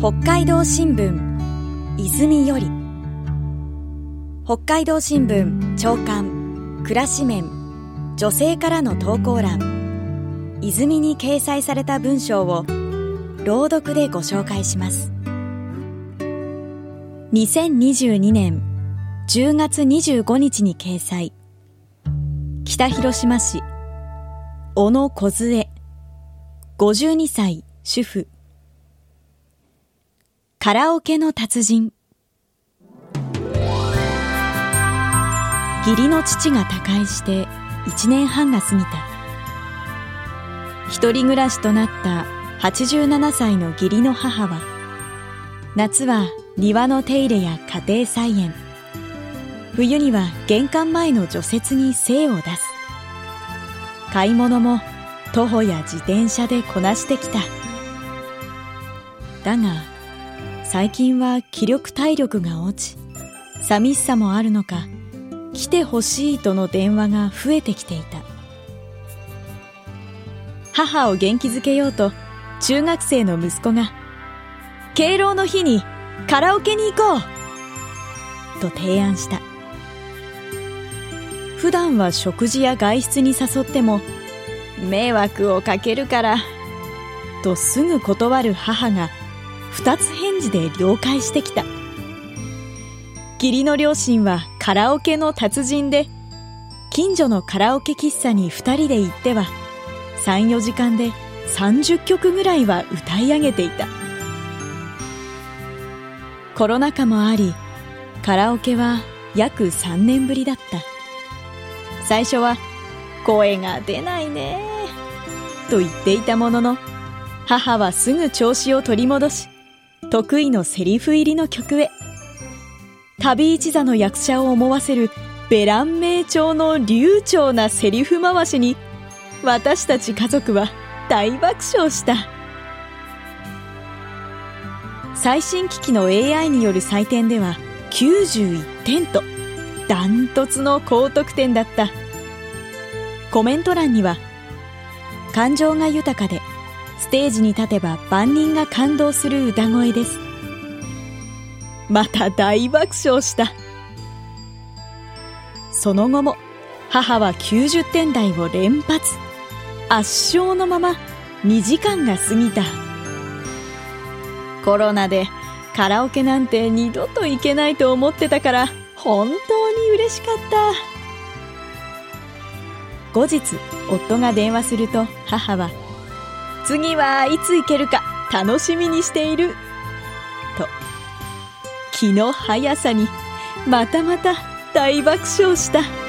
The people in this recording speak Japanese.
北海道新聞泉より。北海道新聞長官暮らし面女性からの投稿欄。泉に掲載された文章を朗読でご紹介します。2022年10月25日に掲載。北広島市小野梢52歳主婦。カラオケの達人。義理の父が他界して1年半が過ぎた。一人暮らしとなった87歳の義理の母は夏は庭の手入れや家庭菜園。冬には玄関前の除雪に精を出す。買い物も徒歩や自転車でこなしてきた。だが最近は気力体力が落ち寂しさもあるのか来てほしいとの電話が増えてきていた。母を元気づけようと中学生の息子が敬老の日にカラオケに行こうと提案した。普段は食事や外出に誘っても迷惑をかけるからとすぐ断る母が二つ返事で了解してきた。義理の両親はカラオケの達人で近所のカラオケ喫茶に二人で行っては34時間で30曲ぐらいは歌い上げていた。コロナ禍もありカラオケは約3年ぶりだった。最初は声が出ないねと言っていたものの母はすぐ調子を取り戻し得意のセリフ入りの曲へ。旅一座の役者を思わせるベラン名調の流暢なセリフ回しに私たち家族は大爆笑した。最新機器の AI による採点では91点とダントツの高得点だった。コメント欄には感情が豊かでステージに立てば万人が感動する歌声です。また大爆笑した。その後も母は90点台を連発。圧勝のまま2時間が過ぎた。コロナでカラオケなんて二度と行けないと思ってたから本当に嬉しかった。後日夫が電話すると母は「次はいつ行けるか楽しみにしている」と気の速さにまたまた大爆笑した。